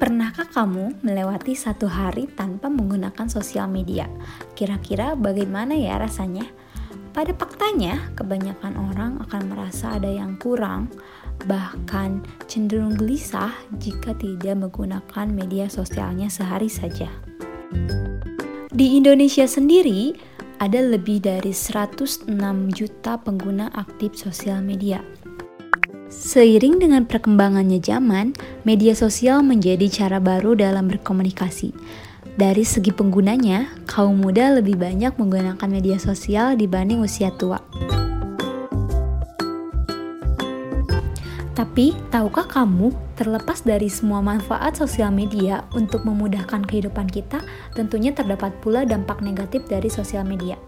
Pernahkah kamu melewati satu hari tanpa menggunakan sosial media? Kira-kira bagaimana ya rasanya? Pada faktanya, kebanyakan orang akan merasa ada yang kurang, bahkan cenderung gelisah jika tidak menggunakan media sosialnya sehari saja. Di Indonesia sendiri, ada lebih dari 106 juta pengguna aktif sosial media Seiring dengan perkembangannya zaman, media sosial menjadi cara baru dalam berkomunikasi. Dari segi penggunanya, kaum muda lebih banyak menggunakan media sosial dibanding usia tua. Tapi, tahukah kamu, terlepas dari semua manfaat sosial media untuk memudahkan kehidupan kita, tentunya terdapat pula dampak negatif dari sosial media.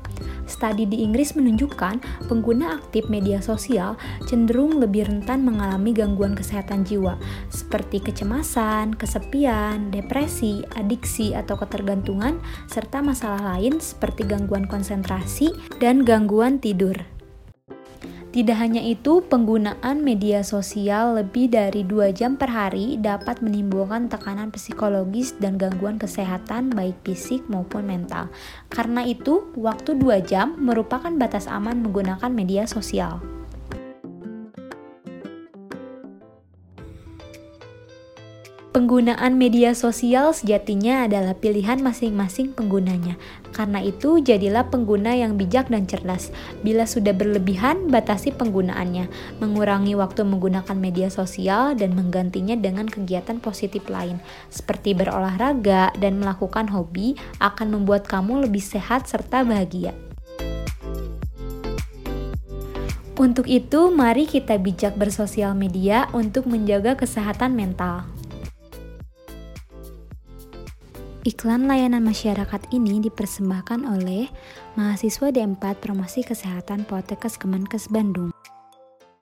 Studi di Inggris menunjukkan pengguna aktif media sosial cenderung lebih rentan mengalami gangguan kesehatan jiwa seperti kecemasan, kesepian, depresi, adiksi atau ketergantungan, serta masalah lain seperti gangguan konsentrasi dan gangguan tidur. Tidak hanya itu, penggunaan media sosial lebih dari 2 jam per hari dapat menimbulkan tekanan psikologis dan gangguan kesehatan baik fisik maupun mental. Karena itu, waktu 2 jam merupakan batas aman menggunakan media sosial. Penggunaan media sosial sejatinya adalah pilihan masing-masing penggunanya. Karena itu, jadilah pengguna yang bijak dan cerdas. Bila sudah berlebihan, batasi penggunaannya, mengurangi waktu menggunakan media sosial, dan menggantinya dengan kegiatan positif lain, seperti berolahraga dan melakukan hobi, akan membuat kamu lebih sehat serta bahagia. Untuk itu, mari kita bijak bersosial media untuk menjaga kesehatan mental. Iklan layanan masyarakat ini dipersembahkan oleh mahasiswa D4 Promosi Kesehatan Poltekkes Kemenkes Bandung.